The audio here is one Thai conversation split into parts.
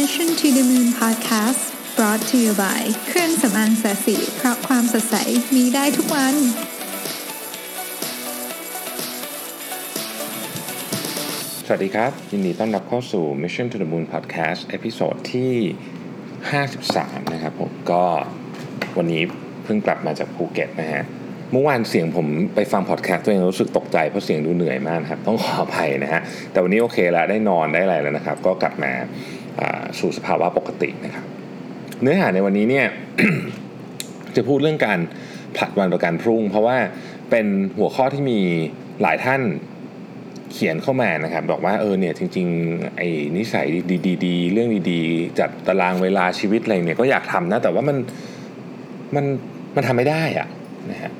Mission to the Moon Podcast brought to you by เครื่องสำอางศศิเพราะความสดใสมีได้ทุกวัน สวัสดีครับ ยินดีต้อนรับเข้าสู่ Mission to the Moon Podcast episode ที่ 53 นะครับผมก็วันนี้เพิ่งกลับมาจากภูเก็ตนะฮะเมื่อวานเสียงผมไปฟังพอดแคสต์ตัวเองรู้สึกตกใจเพราะเสียงดูเหนื่อยมากครับ ต้องขออภัยนะฮะแต่วันนี้โอเคแล้วได้นอนได้อะไรแล้วนะครับ ก็กลับมา สู่สภาวะปกตินะครับ เนื้อหาในวันนี้เนี่ยจะพูดเรื่องการผลัดวันประกันพรุ่ง เพราะว่าเป็นหัวข้อที่มีหลายท่านเขียนเข้ามานะครับบอกว่าเออเนี่ยจริงๆไอ้นิสัยดีๆ เรื่องดีๆ จัดตารางเวลาชีวิตอะไรเนี่ยก็อยากทำนะ แต่ว่ามันมันมันทำไม่ได้อะนะฮะ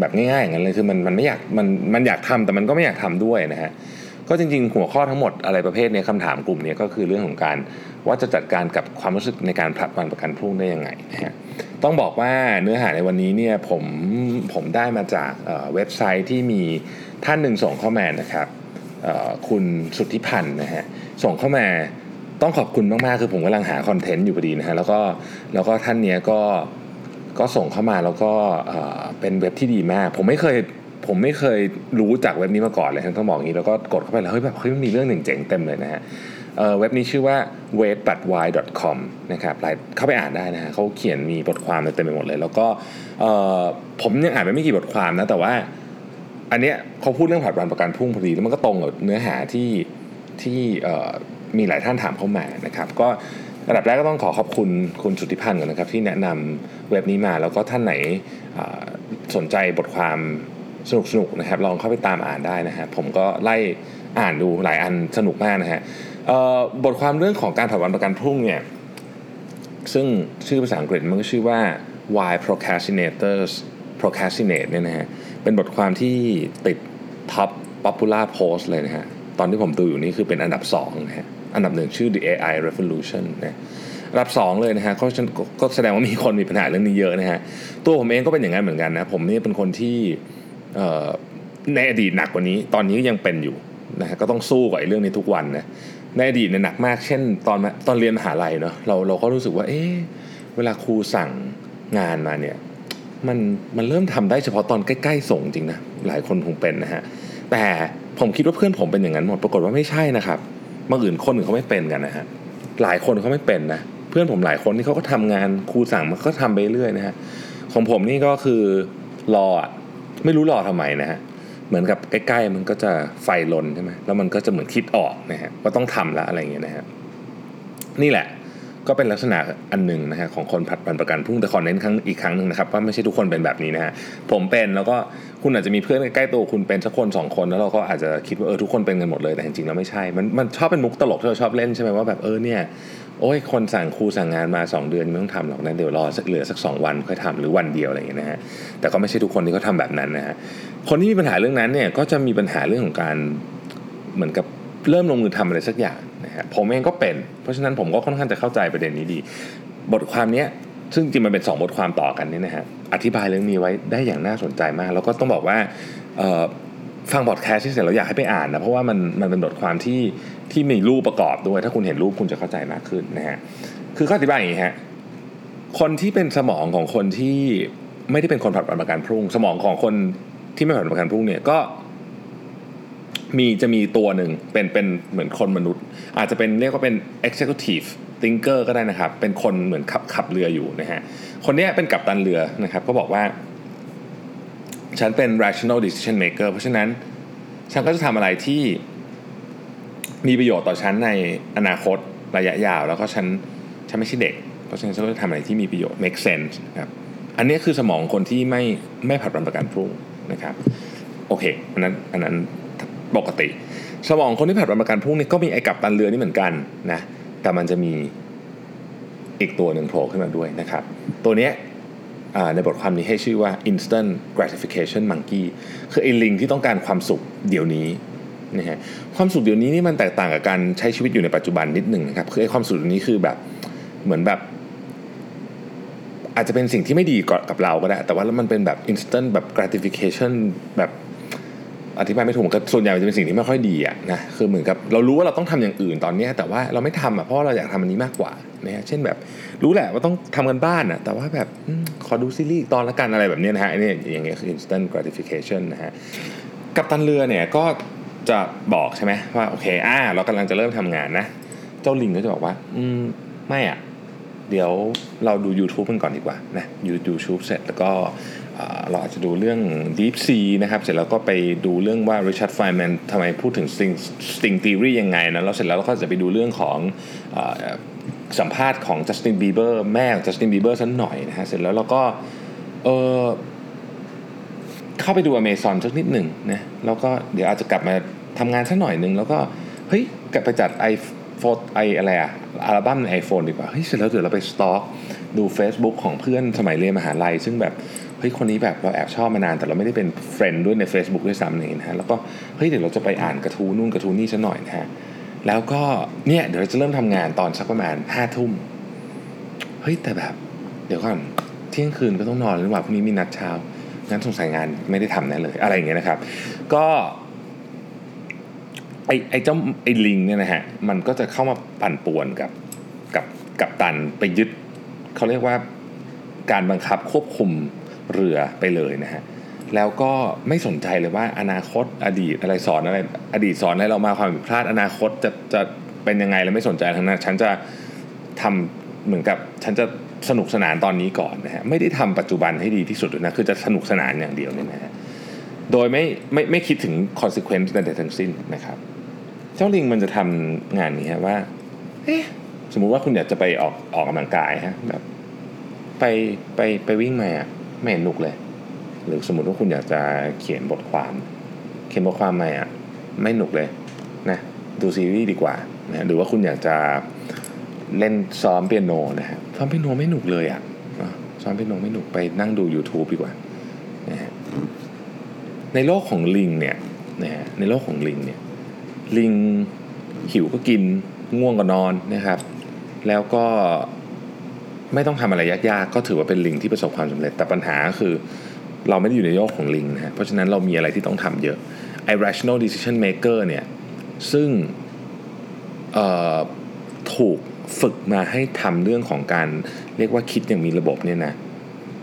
แบบง่ายๆอย่างนั้นเลยคือมันมันไม่อยากมันมันอยากทำแต่มันก็ไม่อยากทำด้วยนะฮะ ก็จริงๆ หัวข้อทั้งหมดอะไรประเภทเนี้ยคำถามกลุ่มเนี้ยก็คือเรื่องของการว่าจะจัดการกับความรู้สึกในการผลัดวันประกันพรุ่งได้ยังไงนะฮะต้องบอกว่าเนื้อหาในวันนี้เนี่ยผมผมได้มาจากเว็บไซต์ที่มีท่านหนึ่งส่งเข้ามานะครับคุณสุทธิพันธ์นะฮะส่งเข้ามาต้องขอบคุณมากๆคือผมกำลังหาคอนเทนต์อยู่พอดีนะฮะแล้วก็แล้วก็ท่านเนี้ยก็ก็ส่งเข้ามาแล้วก็เป็นเว็บที่ดีมาก ผมไม่เคย ผมไม่เคยรู้จากเว็บนี้มาก่อนเลยต้องบอกอย่างนี้แล้วก็กดเข้าไปแล้วเฮ้ยแบบเฮ้ยมันมีเรื่องหนึ่งเจ๋งเต็มเลยนะฮะเว็บนี้ชื่อว่า w a i t b u t w h y c o m นะครับไลน์เข้าไปอ่านได้นะฮะเขาเขียนมีบทความเต็มไปหมดเลย แล้วก็ผมยังอ่านไปไม่กี่บทความนะ แต่ว่าอันเนี้ยเขาพูดเรื่องผลัดวันประกันพุ่งพอดีแล้วมันก็ตรงกับเนื้อหาที่ที่มีหลายท่านถามเข้ามานะครับ ก็อันดับแรกก็ต้องขอขอบคุณคุณสุทธิพันธ์ก่อนนะครับ ที่แนะนำเว็บนี้มาแล้วก็ท่านไหนสนใจบทความ สนุกสนุกๆนะครับ ลองเข้าไปตามอ่านได้นะฮะผมก็ไล่อ่านดูหลายอันสนุกมากนะฮะบทความเรื่องของการผลัดวันประกันพรุ่งเนี่ยซึ่งชื่อภาษาอังกฤษมันก็ชื่อว่า why procrastinators procrastinate เนี่ยนะฮะเป็นบทความที่ติด top popular post เลยนะฮะตอนที่ผมดูอยู่นี่คือเป็นอันดับ2นะฮะอันดับหนึ่งชื่อ the AI revolution นะอันดับ 2 เลยนะฮะก็ก็แสดงว่ามีคนมีปัญหาเรื่องนี้เยอะนะฮะตัวผมเองก็เป็นอย่างนั้นเหมือนกันนะผมนี่เป็นคนที่ ในอดีตหนักกว่านี้ ตอนนี้ยังเป็นอยู่นะฮะก็ต้องสู้กับไอ้เรื่องนี้ทุกวันนะในอดีตเนี่ยหนักมากเช่น ตอนตอนเรียนมหาลัยเนาะเราเราก็รู้สึกว่า เอ๊ะเวลาครูสั่งงานมาเนี่ยมันมันเริ่มทำได้เฉพาะตอนใกล้ๆส่งจริงนะหลายคนคงเป็นนะฮะแต่ผมคิดว่าเพื่อนผมเป็นอย่างนั้นหมดปรากฏว่าไม่ใช่นะครับบางอื่นคนอื่นเขาไม่เป็นกันนะฮะหลายคนเขาไม่เป็นนะเพื่อนผมหลายคนที่เขาก็ทำงานครูสั่งมันก็ทำไปเรื่อยนะฮะของผมนี่ก็คือรออะ ไม่รู้รอทำไมนะฮะเหมือนกับใกล้ๆมันก็จะไฟลนใช่ไหมแล้วมันก็จะเหมือนคิดออกนะฮะว่าต้องทำละอะไรอย่างเงี้ยนะฮะนี่แหละก็เป็นลักษณะอันหนึ่งนะฮะของคนผัดวันประกันพุ่งแต่ขอเน้นครั้งอีกครั้งหนึ่งนะครับว่าไม่ใช่ทุกคนเป็นแบบนี้นะฮะผมเป็นแล้วก็คุณอาจจะมีเพื่อนใกล้ตัวคุณเป็นสักคนสองคนแล้วเราก็อาจจะคิดว่าเออทุกคนเป็นกันหมดเลยแต่จริงๆแล้วไม่ใช่มันมันชอบเป็นมุกตลกที่เราชอบเล่นใช่ไหมว่าแบบเออเนี่ย โอ้ยคนสั่งครูสั่งงานมา 2 เดือนไม่ต้องทำหรอกนะเดี๋ยวรอสักเหลือสัก 2 วันค่อยทำหรือวันเดียวอะไรอย่างเงี้ยนะฮะแต่ก็ไม่ใช่ทุกคนที่เขาทาแบบนั้นนะฮะคนที่มีปัญหาเรื่องนั้นเนี่ยก็จะมีปัญหาเรื่องของการเหมือนกับเริ่มลงมือทำอะไรสักอย่างนะฮะผมเองก็เป็น เพราะฉะนั้นผมก็ค่อนข้างจะเข้าใจประเด็นนี้ดี บทความเนี้ยซึ่งจริงมันเป็น 2 บทความต่อกันเนี่ยนะฮะอธิบายเรื่องนี้ไว้ได้อย่างน่าสนใจมาก แล้วก็ต้องบอกว่าฟังบอดแคสต์ที่เสร็จแล้วอยากให้ไปอ่านนะเพราะว่ามันมันเป็นบทความที่ ที่มีรูปประกอบด้วย ถ้าคุณเห็นรูปคุณจะเข้าใจมากขึ้นนะฮะคือข้ออธิบายอย่างนี้ฮะคนที่เป็นสมองของคนที่ไม่ได้เป็นคนผัดวันประกันพรุ่ง สมองของคนที่ไม่ผัดวันประกันพรุ่งเนี่ยก็มีจะมีตัวหนึ่งเป็นเป็นเหมือนคนมนุษย์ อาจจะเป็นเรียกว่าเป็น executive thinker ก็ได้นะครับ เป็นคนเหมือนขับขับเรืออยู่นะฮะคนนี้เป็นกัปตันเรือนะครับก็บอกว่า ฉันเป็น rational decision maker เพราะฉะนั้นฉันก็จะทำอะไรที่ มีประโยชน์ต่อฉันในอนาคตระยะยาว แล้วก็ฉันฉันไม่ใช่เด็ก เพราะฉะนั้นฉันก็จะทำอะไรที่มีประโยชน์ make sense ครับอันนี้คือสมองคนที่ไม่ไม่ผัดวันประกันพรุ่งนะครับโอเคอันนั้นอันนั้นปกติ สมองคนที่ผัดวันประกันพรุ่งนี้ก็มีไอ้กับตันเรือนี่เหมือนกันนะแต่มันจะมีอีกตัวหนึ่งโผล่ขึ้นมาด้วยนะครับ ตัวนี้ในบทความนี้ให้ชื่อว่า instant gratification monkey คือไอ้ลิงที่ต้องการความสุขเดี๋ยวนี้ นะฮะความสุขเดี๋ยวนี้นี่มันแตกต่างกับการใช้ชีวิตอยู่ในปัจจุบันนิดหนึ่งนะครับคือความสุขเดี๋ยวนี้คือแบบเหมือนแบบ อาจจะเป็นสิ่งที่ไม่ดีกับเราก็ได้ แต่ว่ามันเป็นแบบ instant แบบ gratification แบบอธิบายไม่ถูกก็ส่วนใหญ่จะเป็นสิ่งที่ไม่ค่อยดีอะนะคือเหมือนกับเรารู้ว่าเราต้องทำอย่างอื่นตอนนี้ แต่ว่าเราไม่ทำอะเพราะเราอยากทำอันนี้มากกว่านะเช่นแบบรู้แหละว่าต้องทำกันบ้านอะแต่ว่าแบบขอดูซีรีส์ตอนละกันอะไรแบบนี้นะฮะอันนี้อย่างเงี้ยคือ instant gratification นะฮะกับตันเรือเนี่ยก็ จะบอกใช่ไหมว่าโอเคอ่าเรากำลังจะเริ่มทำงานนะ เจ้าลิงก็จะบอกว่า อืมไม่อะเดี๋ยวเราดู YouTube กันก่อนดีกว่านะยูดู YouTube เสร็จแล้วก็เราอาจจะดูเรื่อง Deep Sea นะครับ เสร็จแล้วก็ไปดูเรื่องว่า Richard Feynman ทำไมพูดถึง Sting Sting Theory ยังไงนะแล้วเสร็จแล้วเราก็จะไปดูเรื่องของอสัมภาษณ์ของ Justin Bieber แม่ของ Justin Bieber สักหน่อยนะฮะเสร็จแล้วเราก็เออ เข้าไปดู Amazon สักนิดหนึ่งนะแล้วก็เดี๋ยวอาจจะกลับมาทำงานสักหน่อยหนึ่งแล้วก็เฮ้ยกลับไปจัด i โฟนไออะไรอะอัลบั้มใน iPhone ดีกว่าเฮ้ยเสร็จแล้วเดี๋ยวเราไปสต็อกดู Facebook ของเพื่อนสมัยเรียนมหาลัย ซึ่งแบบเฮ้ยคนนี้แบบเราแอบชอบมานานแต่เราไม่ได้เป็นเฟรนด์ด้วยใน Facebook ด้วยซ้ำนี่นะฮะแล้วก็เฮ้ยเดี๋ยวเราจะไปอ่านกระทู้นู่นกระทู้นี่ซะหน่อยนะฮะแล้วก็เนี่ยเดี๋ยวเราจะเริ่มทำงานตอนสักประมาณห้าทุ่มเฮ้ยแต่แบบ เดี๋ยวก่อนเที่ยงคืนก็ต้องนอนแล้วว่าพรุ่งนี้มีนัดเช้า งั้นสงสัยงานไม่ได้ทำแน่เลย อะไรอย่างเงี้ยนะครับ ก็ไอ้ไอ้เจ้าไอ้ลิงเนี่ยนะฮะมันก็จะเข้ามาปั่นป่วนกับกับกับตันไปยึดเขาเรียกว่าการบังคับควบคุมเรือไปเลยนะฮะแล้วก็ไม่สนใจเลยว่าอนาคตอดีตอะไรสอนอะไรอดีตสอนให้เรามาความผิดพลาดอนาคตจะจะเป็นยังไงแล้วไม่สนใจทั้งนั้นฉันจะทำเหมือนกับฉันจะ สนุกสนานตอนนี้ก่อนนะฮะไม่ได้ทำปัจจุบันให้ดีที่สุดนะคือจะสนุกสนานอย่างเดียวเนี่ยนะฮะโดยไม่ไม่ไม่คิดถึง consequence ใดๆทั้งสิ้นนะครับ เจ้าลิงมันจะทำงานนี้ฮะว่าเอ๊ะสมมุติว่าคุณอยากจะไปออกออกกำลังกายฮะแบบ ไปไปไปวิ่งมาอะไม่เห็นหนุกเลย หรือสมมติว่าคุณอยากจะเขียนบทความ เขียนบทความมาอะไม่หนุกเลยนะดูซีรีส์ดีกว่านะหรือว่าคุณอยากจะ เล่นซ้อมเปียโนนะฮะซ้อมเปียโนไม่หนุกเลยอะอะซ้อมเปียโนไม่หนุกไปนั่งดู YouTube ดีกว่านะฮะในโลกของลิงเนี่ยนะฮะในโลกของลิงเนี่ยลิงหิวก็กินง่วงก็นอนนะครับ แล้วก็ไม่ต้องทำอะไรยากๆ ก็ถือว่าเป็นลิงที่ประสบความสำเร็จแต่ปัญหาคือเราไม่ได้อยู่ในโลกของลิงนะฮะเพราะฉะนั้นเรามีอะไรที่ต้องทำเยอะ irrational decision maker เนี่ยซึ่งถูก ฝึกมาให้ทำเรื่องของการเรียกว่าคิดอย่างมีระบบเนี่ยนะ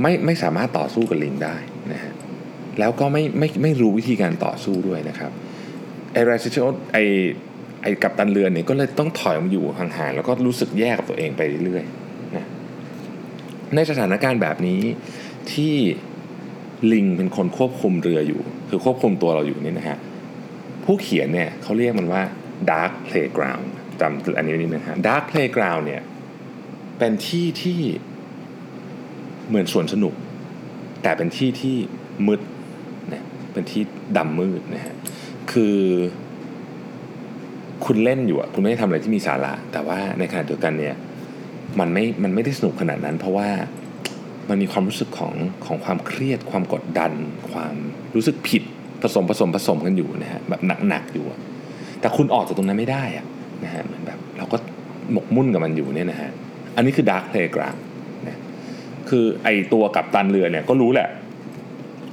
ไม่ไม่สามารถต่อสู้กับลิงได้นะฮะแล้วก็ไม่ไม่ไม่รู้วิธีการต่อสู้ด้วยนะครับไอไรซิชไอไอกับตันเรือนเนี่ยก็เลยต้องถอยมาอยู่ห่างๆแล้วก็รู้สึกแย่กับตัวเองไปเรื่อยๆนะในสถานการณ์แบบนี้ที่ลิงเป็นคนควบคุมเรืออยู่ คือควบคุมตัวเราอยู่นี่นะฮะผู้เขียนเนี่ยเขาเรียกมันว่า dark playground จำอันนี้นิดนึงฮะ dark playground เนี่ย เป็นที่ที่เหมือนสวนสนุก แต่เป็นที่ที่มืดนะเป็นที่ดำมืดนะฮะ คือคุณเล่นอยู่อะคุณไม่ได้ทำอะไรที่มีสาระ แต่ว่าในขณะเดียวกันเนี่ย มันไม่ มันไม่ได้สนุกขนาดนั้น เพราะว่ามันมีความรู้สึกของของความเครียด ความกดดัน ความรู้สึกผิดผสมผสมผสมกันอยู่นะฮะแบบหนักๆอยู่แต่คุณออกจากตรงนั้นไม่ได้อะ นะฮะเหมือนแบบเราก็หมกมุ่นกับมันอยู่เนี่ยนะฮะอันนี้คือ dark playground นะคือไอตัวกับตันเรือเนี่ยก็รู้แหละ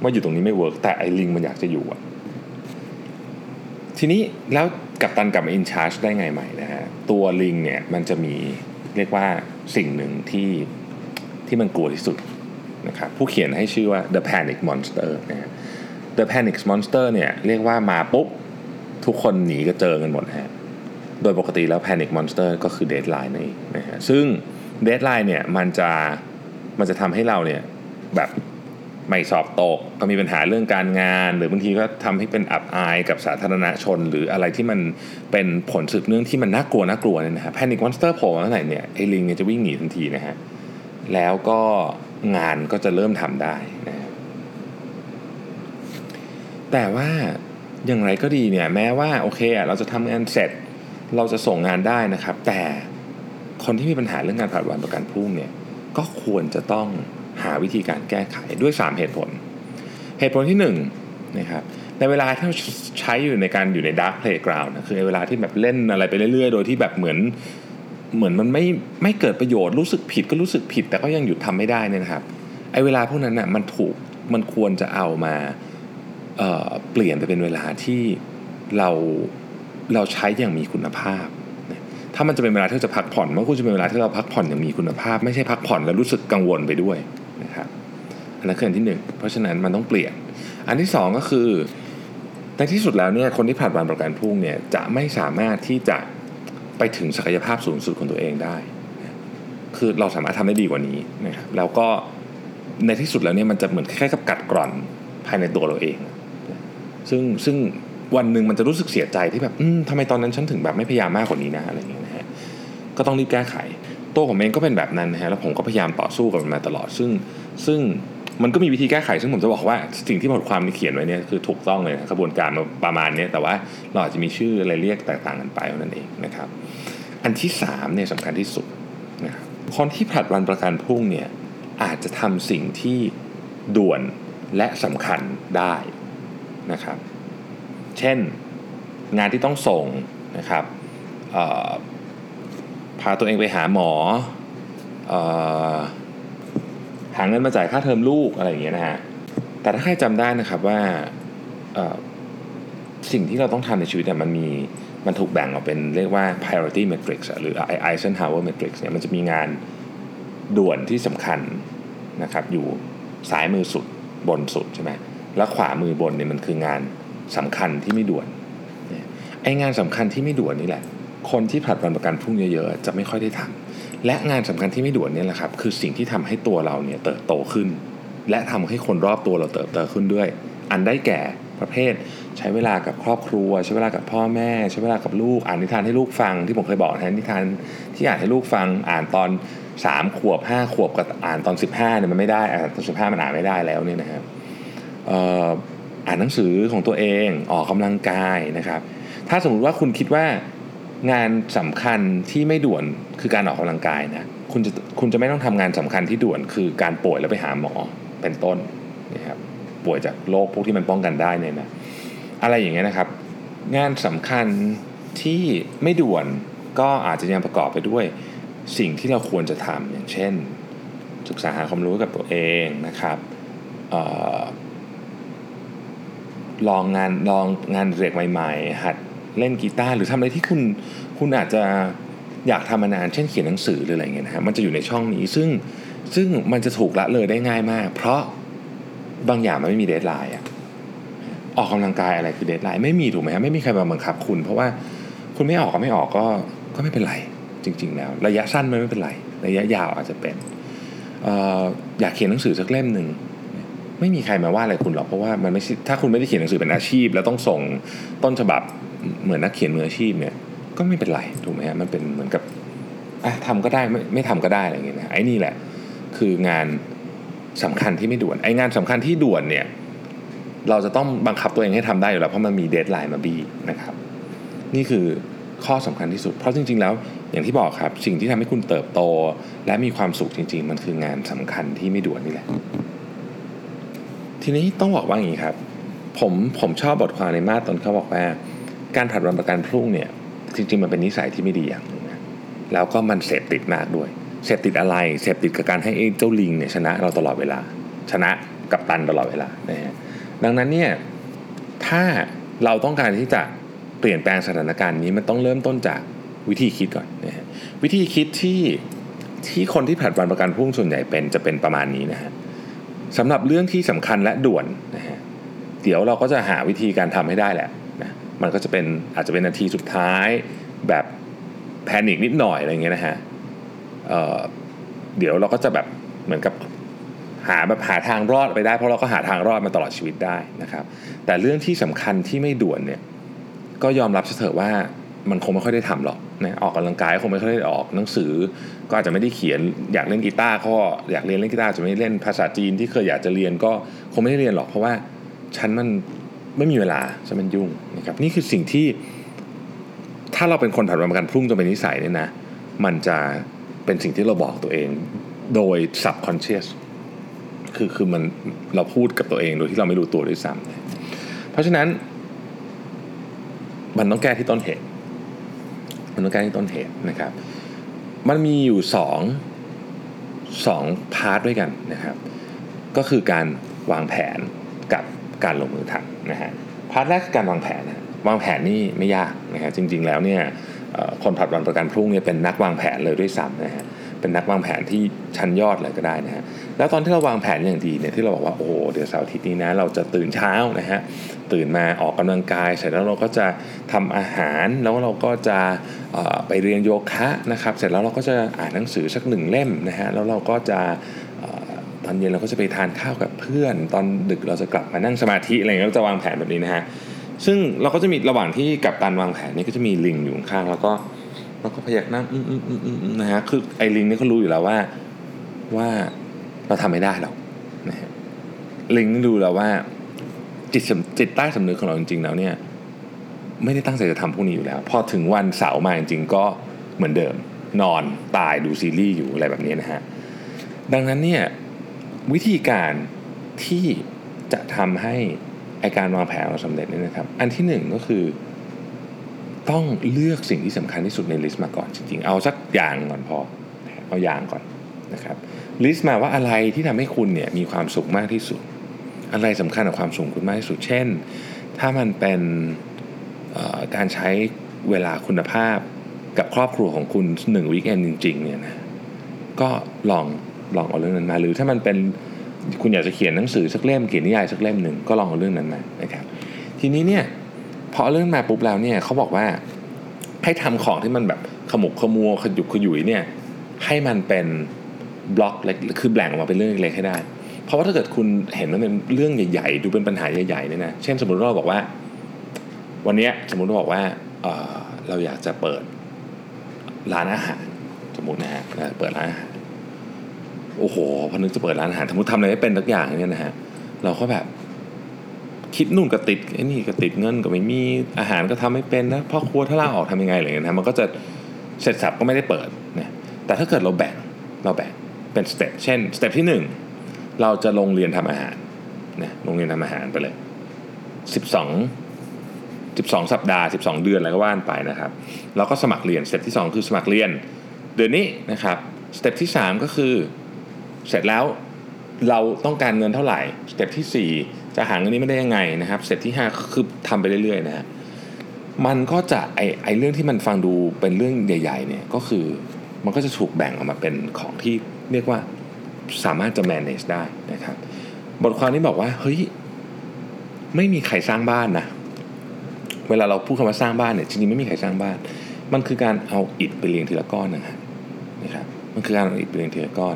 ว่าอยู่ตรงนี้ไม่เวิร์กแต่ไอลิงมันอยากจะอยู่อะทีนี้แล้วกับตันกลับมาอินชาร์จได้ไงใหม่นะฮะตัวลิงเนี่ยมันจะมีเรียกว่าสิ่งหนึ่งที่ที่มันกลัวที่สุดนะครับผู้เขียนให้ชื่อว่า the panic monster นะฮะ the panic monster เนี่ยเรียกว่ามาปุ๊บทุกคนหนีก็เจอกันหมดฮะ โดยปกติแล้ว panic monster ก็คือ deadline นี่นะฮะซึ่ง deadline เนี่ยมันจะมันจะทำให้เราเนี่ยแบบไม่สอบตกก็มีปัญหาเรื่องการงาน หรือบางทีก็ทำให้เป็นอับอายกับสาธารณชน หรืออะไรที่มันเป็นผลสืบเนื่องที่มันน่ากลัวน่ากลัวเนี่ยนะฮะ panic monster โผล่มาเมื่อไหร่เนี่ยไอ้ลิงเนี่ยจะวิ่งหนีทันทีนะฮะแล้วก็งานก็จะเริ่มทำได้นะฮะแต่ว่าอย่างไรก็ดีเนี่ยแม้ว่าโอเคอะเราจะทำงานเสร็จ เราจะส่งงานได้นะครับ แต่คนที่มีปัญหาเรื่องการผัดวันประกันพรุ่งเนี่ยก็ควรจะต้องหาวิธีการแก้ไขด้วย 3 เหตุผล เหตุผลที่1นะครับในเวลาที่เราใช้อยู่ในการอยู่ใน dark playground นะคือในเวลาที่แบบเล่นอะไรไปเรื่อยๆ โดยที่แบบเหมือนเหมือนมันไม่ไม่เกิดประโยชน์รู้สึกผิดก็รู้สึกผิด แต่ก็ยังหยุดทำไม่ได้เนี่ยนะครับไอ้เวลาพวกนั้นน่ะมันถูกมันควรจะเอามาเปลี่ยนไปเป็นเวลาที่เรา เราใช้อย่างมีคุณภาพ ถ้ามันจะเป็นเวลาที่จะพักผ่อนมันก็จะเป็นเวลาที่เราพักผ่อนอย่างมีคุณภาพ ไม่ใช่พักผ่อนแล้วรู้สึกกังวลไปด้วยนะครับอันนั้นคืออันที่หนึ่งเพราะฉะนั้นมันต้องเปลี่ยน อันที่สองก็คือในที่สุดแล้วเนี่ยคนที่ผ่านวันประกันพรุ่งเนี่ยจะไม่สามารถที่จะไปถึงศักยภาพสูงสุดของตัวเองได้ คือเราสามารถทำได้ดีกว่านี้นะครับแล้วก็ในที่สุดแล้วเนี่ยมันจะเหมือนแค่กับกัดกร่อนภายในตัวเราเอง ซึ่งซึ่ง วันหนึ่งมันจะรู้สึกเสียใจที่แบบทำไมตอนนั้นฉันถึงแบบไม่พยายามมากกว่านี้นะอะไรอย่างเงี้ยนะฮะก็ต้องรีบแก้ไข ตัวผมเองก็เป็นแบบนั้นนะฮะแล้วผมก็พยายามต่อสู้กับมันมาตลอด ซึ่งซึ่งมันก็มีวิธีแก้ไข ซึ่งผมจะบอกว่าสิ่งที่บทความนี้เขียนไว้เนี่ยคือถูกต้องเลยกระบวนการประมาณนี้แต่ว่าเราอาจจะมีชื่ออะไรเรียกแตกต่างกันไปเท่านั้นเองนะครับ อันที่3เนี่ยสำคัญที่สุดนะครับคนที่ผลัดวันประกันพรุ่งเนี่ยอาจจะทำสิ่งที่ด่วนและสำคัญได้นะครับ เช่นงานที่ต้องส่งนะครับพาตัวเองไปหาหมอหาเงินมาจ่ายค่าเทอมลูกอะไรอย่างเงี้ยนะฮะแต่ถ้าใครจำได้นะครับว่าสิ่งที่เราต้องทำในชีวิตเนี่ยมันมีมันถูกแบ่งออกเป็นเรียกว่า priority matrix หรือ Eisenhower matrix เนี่ยมันจะมีงานด่วนที่สำคัญนะครับอยู่ซ้ายมือสุดบนสุดใช่ไหมแล้วขวามือบนเนี่ยมันคืองาน สำคัญที่ไม่ด่วนไองานสำคัญที่ไม่ด่วนนี่แหละ คนที่ผัดวันประกันพรุ่งเยอะๆจะไม่ค่อยได้ทำและงานสำคัญที่ไม่ด่วนนี่แหละครับ คือสิ่งที่ทำให้ตัวเราเนี่ยเติบโตขึ้น และทำให้คนรอบตัวเราเติบโตขึ้นด้วย อันได้แก่ประเภท ใช้เวลากับครอบครัว ใช้เวลากับพ่อแม่ ใช้เวลากับลูกอ่านนิทานให้ลูกฟังที่ผมเคยบอกนะนิทานที่อ่านให้ลูกฟังอ่านตอน3ขวบ5ขวบกับอ่านตอน 15เนี่ยมันไม่ได้อ่านตอน15มันอ่านไม่ได้แล้วเนี่ยนะครับ อ่านหนังสือของตัวเองออกกำลังกายนะครับ ถ้าสมมุติว่าคุณคิดว่างานสำคัญที่ไม่ด่วนคือการออกกำลังกายนะคุณจะคุณจะไม่ต้องทำงานสำคัญที่ด่วนคือการป่วยแล้วไปหาหมอเป็นต้นนะครับป่วยจากโรคพวกที่มันป้องกันได้เนี่ยนะอะไรอย่างเงี้ยนะครับ งานสำคัญที่ไม่ด่วนก็อาจจะยังประกอบไปด้วยสิ่งที่เราควรจะทำอย่างเช่น ศึกษาหาความรู้กับตัวเองนะครับออ ลองงานลองงานอดิเรกใหม่ๆ หัดเล่นกีตาร์หรือทำอะไรที่คุณคุณอาจจะอยากทำมานานเช่นเขียนหนังสือหรืออะไรเงี้ยนะฮะมันจะอยู่ในช่องนี้ซึ่งซึ่งมันจะถูกละเลยได้ง่ายมาก เพราะบางอย่างมันไม่มี deadline อะออกกำลังกายอะไรคือเดทไลน์ไม่มีถูกไหมครับไม่มีใครมาบังคับคุณ เพราะว่าคุณไม่ออกก็ไม่ออกก็ก็ไม่เป็นไรจริง ๆ แล้ว ระยะสั้นไม่เป็นไร ระยะยาวอาจจะเป็นออยากเขียนหนังสือสักเล่มหนึ่ง ไม่มีใครมาว่าอะไรคุณหรอกเพราะว่ามันไม่ใช่ถ้าคุณไม่ได้เขียนหนังสือเป็นอาชีพ แล้วต้องส่งต้นฉบับเหมือนนักเขียนมืออาชีพเนี่ยก็ไม่เป็นไรถูกไหมฮะมันเป็นเหมือนกับอะทำก็ได้ไม่ไม่ทำก็ได้อะไรอย่างเงี้ยนะไอ้นี่แหละ คืองานสำคัญที่ไม่ด่วนไอ้งานสำคัญที่ด่วนเนี่ยเราจะต้องบังคับตัวเองให้ทำได้อยู่แล้วเพราะมันมีเดทไลน์มาบีนะครับ นี่คือข้อสำคัญที่สุด เพราะจริง ๆ แล้วอย่างที่บอกครับ สิ่งที่ทำให้คุณเติบโต และมีความสุขจริง ๆ มันคืองานสำคัญที่ไม่ด่วนนี่แหละ ทีนี้ต้องบอกว่าอย่างนี้ครับ ผมผมชอบบทความในมาตอนเขาบอกว่า การผัดวันประกันพรุ่งเนี่ยจริงๆมันเป็นนิสัยที่ไม่ดีอย่างนึงนะแล้วก็มันเสพติดมากด้วยเสพติดอะไรเสพติดกับการให้เจ้าลิงเนี่ยชนะเราตลอดเวลา ชนะกับตันตลอดเวลานะฮะดังนั้นเนี่ยถ้าเราต้องการที่จะเปลี่ยนแปลงสถานการณ์นี้มันต้องเริ่มต้นจากวิธีคิดก่อนนะฮะวิธีคิดที่ที่คนที่ผัดวันประกันพรุ่งส่วนใหญ่เป็นจะเป็นประมาณนี้นะฮะ สำหรับเรื่องที่สำคัญและด่วนนะฮะเดี๋ยวเราก็จะหาวิธีการทำให้ได้แหละนะมันก็จะเป็นอาจจะเป็นนาทีสุดท้ายแบบแพนิคนิดหน่อยอะไรเงี้ยนะฮะเเดี๋ยวเราก็จะแบบเหมือนกับหาแบบหาทางรอดไปได้ เพราะเราก็หาทางรอดมาตลอดชีวิตได้นะครับ แต่เรื่องที่สำคัญที่ไม่ด่วนเนี่ยก็ยอมรับเถอะว่า มันคงไม่ค่อยได้ทำหรอกนะออกกำลังกายคงไม่ค่อยได้ออกหนังสือ ก็อาจจะไม่ได้เขียนอยากเล่นกีตาร์ก็อยากเรียนเล่นกีตาร์จะไม่เล่นภาษาจีนที่เคยอยากจะเรียนก็คงไม่ได้เรียนหรอกเพราะว่าฉันมันไม่มีเวลาฉันมันยุ่งนะครับนี่คือสิ่งที่ ถ้าเราเป็นคนผัดวันประกันพรุ่งจนเป็นนิสัยเนี่ยนะมันจะเป็นสิ่งที่เราบอกตัวเองโดย subconscious คือคือมันเราพูดกับตัวเองโดยที่เราไม่รู้ตัวด้วยซ้ำเพราะฉะนั้นมันต้องแก้ที่ต้นเหตุ มันต้องแก้ที่ต้นเหตุนะครับ มันมีอยู่สองสอง part ด้วยกันนะครับ ก็คือการวางแผนกับการลงมือทำนะฮะ part แรกคือการวางแผนนะวางแผนนี่ไม่ยากนะฮะจริงๆแล้วเนี่ยคนผัดวันประกันพรุ่งเนี่ยเป็นนักวางแผนเลยด้วยซ้ำนะฮะเป็นนักวางแผนที่ชั้นยอดเลยก็ได้นะฮะแล้วตอนที่เราวางแผนอย่างดีเนี่ยที่เราบอกว่าโอ้เดี๋ยวเสาร์อาทิตย์นี้นะเราจะตื่นเช้านะฮะตื่นมาออกกำลังกายเสร็จแล้วเราก็จะทำอาหารแล้วเราก็จะไปเรียนโยคะนะครับ เสร็จแล้วเราก็จะอ่านหนังสือสักหนึ่งเล่มนะฮะแล้วเราก็จะตอนเย็นเราก็จะไปทานข้าวกับเพื่อน ตอนดึกเราจะกลับมานั่งสมาธิอะไรเงี้ยเราจะวางแผนแบบนี้นะฮะซึ่งเราก็จะมีระหว่างที่กับการวางแผนนี่ก็จะมีลิงอยู่ข้างแล้วก็ เราก็พยักหน้าอืมอืมอืมอืมนะฮะคือไอ้ลิงนี่เขารู้อยู่แล้วว่า ว่าเราทำไม่ได้หรอกนะฮะลิงนี่ดูแล้วว่า จิตจิตใต้สำนึกของเราจริงๆแล้วเนี่ย ไม่ได้ตั้งใจจะทำพวกนี้อยู่แล้ว พอถึงวันเสาร์มาจริงๆก็เหมือนเดิม นอนตายดูซีรีส์อยู่อะไรแบบนี้นะฮะดังนั้นเนี่ยวิธีการที่จะทำให้ไอการวางแผนเราสำเร็จเนี่ยนะครับ อันที่หนึ่งก็คือ ต้องเลือกสิ่งที่สำคัญที่สุดใน list มาก่อนจริงๆ เอาสักอย่างก่อนพอ เอาอย่างก่อนนะครับ list มาว่าอะไรที่ทำให้คุณเนี่ยมีความสุขมากที่สุด อะไรสำคัญกับความสุขคุณมากที่สุด เช่น ถ้ามันเป็นการใช้เวลาคุณภาพกับครอบครัวของคุณหนึ่งวีคเอนจริงๆเนี่ยนะก็ลองลองเอาเรื่องนั้นมา หรือถ้ามันเป็นคุณอยากจะเขียนหนังสือสักเล่มเขียนนิยายสักเล่มหนึ่งก็ลองเอาเรื่องนั้นมานะครับทีนี้เนี่ย พอเรื่องมาปุ๊บแล้วเนี่ยเขาบอกว่าให้ทำของที่มันแบบขมุกขมัวขยุกขยุยเนี่ยให้มันเป็นบล็อกเล็กคือแบ่งออกมาเป็นเรื่องเล็กให้ได้ เพราะว่าถ้าเกิดคุณเห็นว่าเป็นเรื่องใหญ่ๆ ดูเป็นปัญหาใหญ่ๆเนี่ยนะเช่นสมมติเราบอกว่า วันนี้สมมติเราบอกว่าเเราอยากจะเปิดร้านอาหาร สมมตินะฮะเปิดร้านอาหารโอ้โหพอนึกจะเปิดร้านอาหารสมมติทำอะไรไม่เป็นทุกอย่างเนี่ยนะฮะเราก็แบบ คิดนู่นก็ติดไอ้นี่ก็ติดเงินก็ไม่มีอาหารก็ทำไม่เป็นนะพ่อครัวถ้าลาออกทำยังไงอะไรเงี้ยนะมันก็จะเสร็จสับก็ไม่ได้เปิดนะแต่ถ้าเกิดเราแบ่งเราแบ่งเป็น step เช่น step ที่ 1 เราจะลงเรียนทำอาหารนะลงเรียนทำอาหารไปเลย 12 12 สัปดาห์ 12 เดือนอะไรก็ว่ากันไปนะครับเราก็สมัครเรียน step ที่ 2 คือสมัครเรียน เดือนนี้นะครับ step ที่ 3 ก็คือเสร็จแล้วเราต้องการเงินเท่าไหร่ step ที่ 4 จะหาเงินนี้มาได้ยังไงนะครับ step ที่ 5 คือทำไปเรื่อยๆนะฮะมันก็จะไอไอเรื่องที่มันฟังดูเป็นเรื่องใหญ่ๆเนี่ยก็คือมันก็จะถูกแบ่งออกมาเป็นของที่เรียกว่าสามารถจะ manage ได้นะครับ บทความนี้บอกว่าเฮ้ยไม่มีใครสร้างบ้านนะเวลาเราพูดคำว่าสร้างบ้านเนี่ยจริงๆไม่มีใครสร้างบ้าน มันคือการเอาอิฐไปเรียงทีละก้อนนะครับนะครับมันคือการเอาอิฐไปเรียงทีละก้อน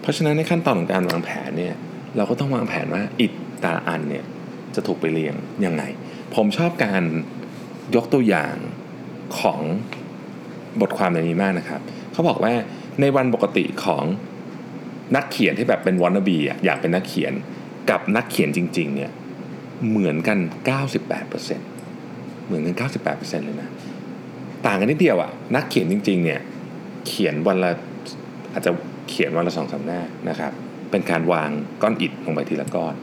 เพราะฉะนั้นในขั้นตอนของการวางแผนเนี่ยเราก็ต้องวางแผนว่าอิฐ แต่ละอันเนี่ยจะถูกไปเรียงยังไง ผมชอบการยกตัวอย่างของบทความในนี้มากนะครับ เขาบอกว่าในวันปกติของนักเขียนที่แบบเป็นวอนนบีอะอยากเป็นนักเขียนกับนักเขียนจริงๆเนี่ยเหมือนกัน 98%เหมือนกัน 98%เลยนะ ต่างกันนิดเดียวอะนักเขียนจริงๆเนี่ยเขียนวันละอาจจะเขียนวันละสองสาหน้านะครับ เป็นการวางก้อนอิฐลงไปทีละก้อน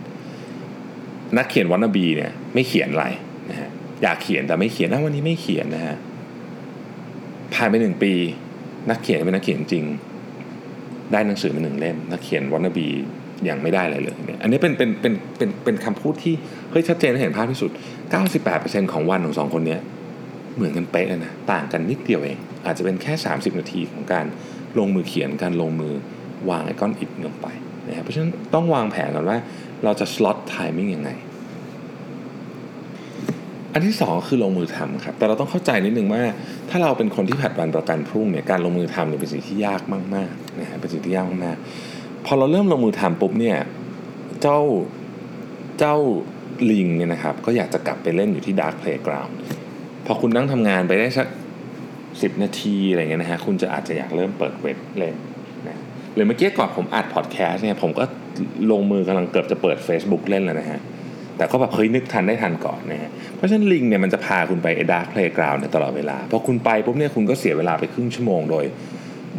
นักเขียนวันนบีเนี่ยไม่เขียนอะไรนะฮะอยากเขียนแต่ไม่เขียนนะวันนี้ไม่เขียนนะฮะผ่านไปหนึ่งปี นักเขียนเป็นนักเขียนจริง ได้หนังสือมาหนึ่งเล่มนักเขียนวันนบียังไม่ได้อะไรเลยเนี่ยอันนี้เป็นเป็นเป็นเป็นเป็นคำพูดที่เฮ้ยชัดเจนเห็นภาพที่สุด 98%ของวันของสองคนนี้เหมือนกันเป๊ะเลยนะต่างกันนิดเดียวเอง อาจจะเป็นแค่ 30 นาทีของการลงมือเขียนการลงมือวางไอ้ก้อนอิฐลงไปนะครับเพราะฉะนั้นต้องวางแผนก่อนว่า เราจะ slot timing ยังไง อันที่สองคือลงมือทำครับ แต่เราต้องเข้าใจนิดนึงว่า ถ้าเราเป็นคนที่ผัดวันประกันพรุ่งเนี่ยการลงมือทำเนี่ยเป็นสิ่งที่ยากมากๆนะฮะเป็นสิ่งที่ยากมากๆพอเราเริ่มลงมือทำปุ๊บเนี่ยเจ้าเจ้าลิงเนี่ยนะครับ ก็อยากจะกลับไปเล่นอยู่ที่ dark playgroundพอคุณนั่งทำงานไปได้สัก10นาทีอะไรเงี้ยนะฮะคุณจะอาจจะอยากเริ่มเปิดเว็บเล่น หรือเมื่อกี้ก่อนผมอัดพอดแคสต์เนี่ยผมก็ลงมือกำลังเกือบจะเปิด Facebook เล่นแล้วนะฮะ แต่ก็แบบเฮ้ยนึกทันได้ทันก่อนนะฮะ เพราะฉะนั้นลิงเนี่ยมันจะพาคุณไป dark playground เนี่ยตลอดเวลา พอคุณไปปุ๊บเนี่ยคุณก็เสียเวลาไปครึ่งชั่วโมงโดย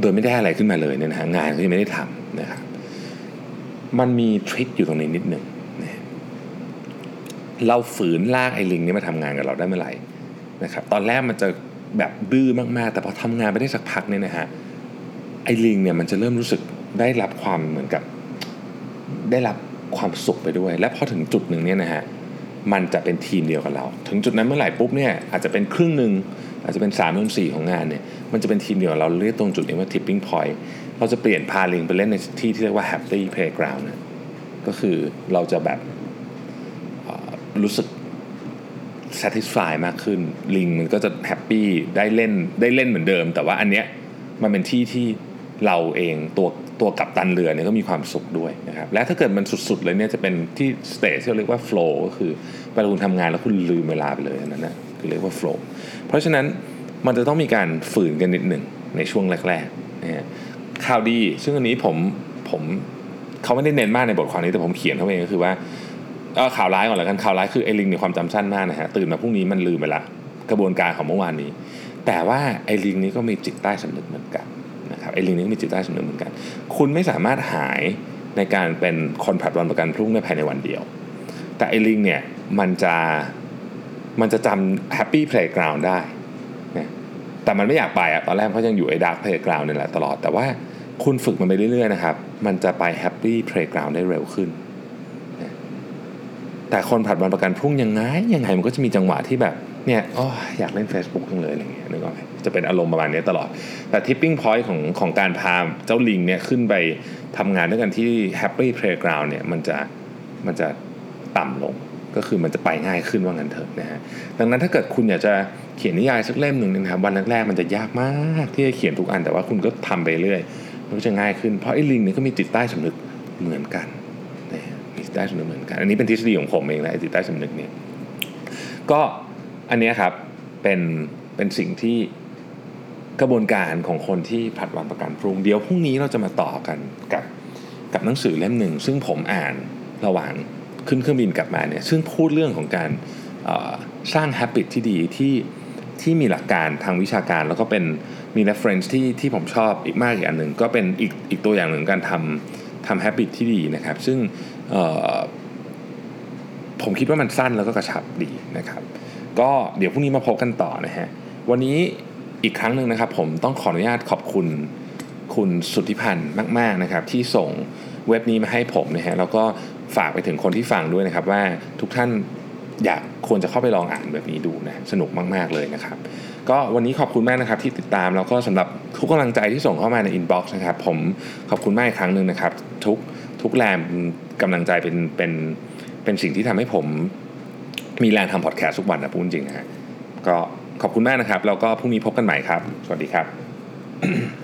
โดยไม่ได้อะไรขึ้นมาเลยเนี่ยนะฮะงานก็ยังไม่ได้ทำนะครับมันมี trick อยู่ตรงนี้นิดหนึ่งนะเราฝืนลากไอ้ลิงนี้มาทำงานกับเราได้เมื่อไหร่นะครับตอนแรกมันจะแบบดื้อมากๆ แต่พอทำงานไปได้สักพักเนี่ยนะฮะ ไอ้ลิงเนี่ยมันจะเริ่มรู้สึกได้รับความเหมือนกับได้รับความสุขไปด้วย และพอถึงจุดหนึ่งเนี่ยนะฮะมันจะเป็นทีมเดียวกับเรา ถึงจุดนั้นเมื่อไหร่ปุ๊บเนี่ยอาจจะเป็นครึ่งหนึ่งอาจจะเป็น3ามสี่ของงานเนี่ยมันจะเป็นทีมเดียวกับเราเรียกตรงจุดนี้ว่า tipping point เราจะเปลี่ยนพาลิงไปเล่นในที่ที่เรียกว่า happy playground นะก็คือเราจะแบบรู้สึก satisfy มากขึ้น ลิงมันก็จะ happy ได้เล่นได้เล่นเหมือนเดิม แต่ว่าอันเนี้ยมันเป็นที่ที่ เราเองตัวตัวกัปตันเรือเนี่ยก็มีความสุขด้วยนะครับและถ้าเกิดมันสุดๆเลยเนี่ยจะเป็นที่ stage ที่เรียกว่า flow ก็คือเวลาคุณทำงานแล้วคุณลืมเวลาไปเลยนั่นนะคือเรียกว่า flow เพราะฉะนั้นมันจะต้องมีการฝืนกันนิดหนึ่งในช่วงแรกๆนะฮะข่าวดี ซึ่งอันนี้ผมผมเขาไม่ได้เน้นมากในบทความนี้แต่ผมเขียนเขาเองก็คือว่าข่าวร้ายก่อนแล้วกันข่าวร้ายคือไอ้ลิงเนี่ยความจำสั้นมากนะฮะตื่นมาพรุ่งนี้มันลืมไปละกระบวนการของเมื่อวานนี้ แต่ว่าไอ้ลิงนี้ก็มีจิตใต้สำนึกเหมือนกัน นะครับไอ้ลิงนี้ก็มีจิตใต้สำนึกเหมือนกัน คุณไม่สามารถหายในการเป็นคนผัดวันประกันพรุ่งในภายในวันเดียว แต่ไอ้ลิงเนี่ยมันจะมันจะจำ happy playground ได้นะแต่มันไม่อยากไปอะตอนแรกเพราะยังอยู่ไอ้ dark playground นี่แหละตลอด แต่ว่าคุณฝึกมันไปเรื่อยๆนะครับ มันจะไป happy playground ได้เร็วขึ้นแต่คนผัดวันประกันพรุ่งยังไงยังไงมันก็จะมีจังหวะที่แบบ เนี่ยอ๋ออยากเล่น Facebook จังเลยอะไรเงี้ยนึกออกไหมจะเป็นอารมณ์ประมาณนี้ตลอด แต่ tipping point ของของการพาเจ้าลิงเนี่ยขึ้นไปทำงานด้วยกันที่ Happy Playground เนี่ยมันจะมันจะต่ำลงก็คือมันจะไปง่ายขึ้นว่างั้นเถอะนะฮะดังนั้นถ้าเกิดคุณอยากจะเขียนนิยายสักเล่มหนึ่งนะครับวันแรกๆมันจะยากมากที่จะเขียนทุกอันแต่ว่าคุณก็ทำไปเรื่อยมันก็จะง่ายขึ้นเพราะไอ้ลิงเนี่ยก็มีจิตใต้สำนึกเหมือนกันนะมีจิตใต้สำนึกเหมือนกัน อันนี้เป็นทฤษฎีของผมเองนะไอ้จิตใต้สำนึกเนี่ยก็ อันนี้ครับเป็นเป็นสิ่งที่กระบวนการของคนที่ผัดวันประกันพรุ่งเดี๋ยวพรุ่งนี้เราจะมาต่อกันกับกับหนังสือเล่มหนึ่ง ซึ่งผมอ่านระหว่างขึ้นเครื่องบินกลับมาเนี่ยซึ่งพูดเรื่องของการสร้าง habit ที่ดีที่ที่มีหลักการทางวิชาการแล้วก็เป็นมี reference ที่ที่ผมชอบอีกมากอีกอันหนึ่งก็เป็นอีกอีกตัวอย่างหนึ่งการทำทำ habit ที่ดีนะครับ ซึ่งผมคิดว่ามันสั้นแล้วก็กระชับดีนะครับ ก็เดี๋ยวพรุ่งนี้มาพบกันต่อนะฮะ วันนี้อีกครั้งหนึ่งนะครับ ผมต้องขออนุญาตขอบคุณคุณสุทธิพันธ์มาก ๆนะครับ ที่ส่งเว็บนี้มาให้ผมนะฮะแล้วก็ฝากไปถึงคนที่ฟังด้วยนะครับ ว่าทุกท่านอยากควรจะเข้าไปลองอ่านแบบนี้ดูนะสนุกมาก ๆ เลยนะครับ ก็วันนี้ขอบคุณมากนะครับที่ติดตาม แล้วก็สำหรับทุกกำลังใจที่ส่งเข้ามาในอินบ็อกซ์นะครับ ผมขอบคุณมากอีกครั้งหนึ่งนะครับ ทุกทุกแรงกำลังใจเป็นเป็นเป็นสิ่งที่ทำให้ผม มีแรงทำพอดแคสต์ทุกวันนะพูดจริงนะฮะก็ขอบคุณมากนะครับ แล้วก็พรุ่งนี้พบกันใหม่ครับ สวัสดีครับ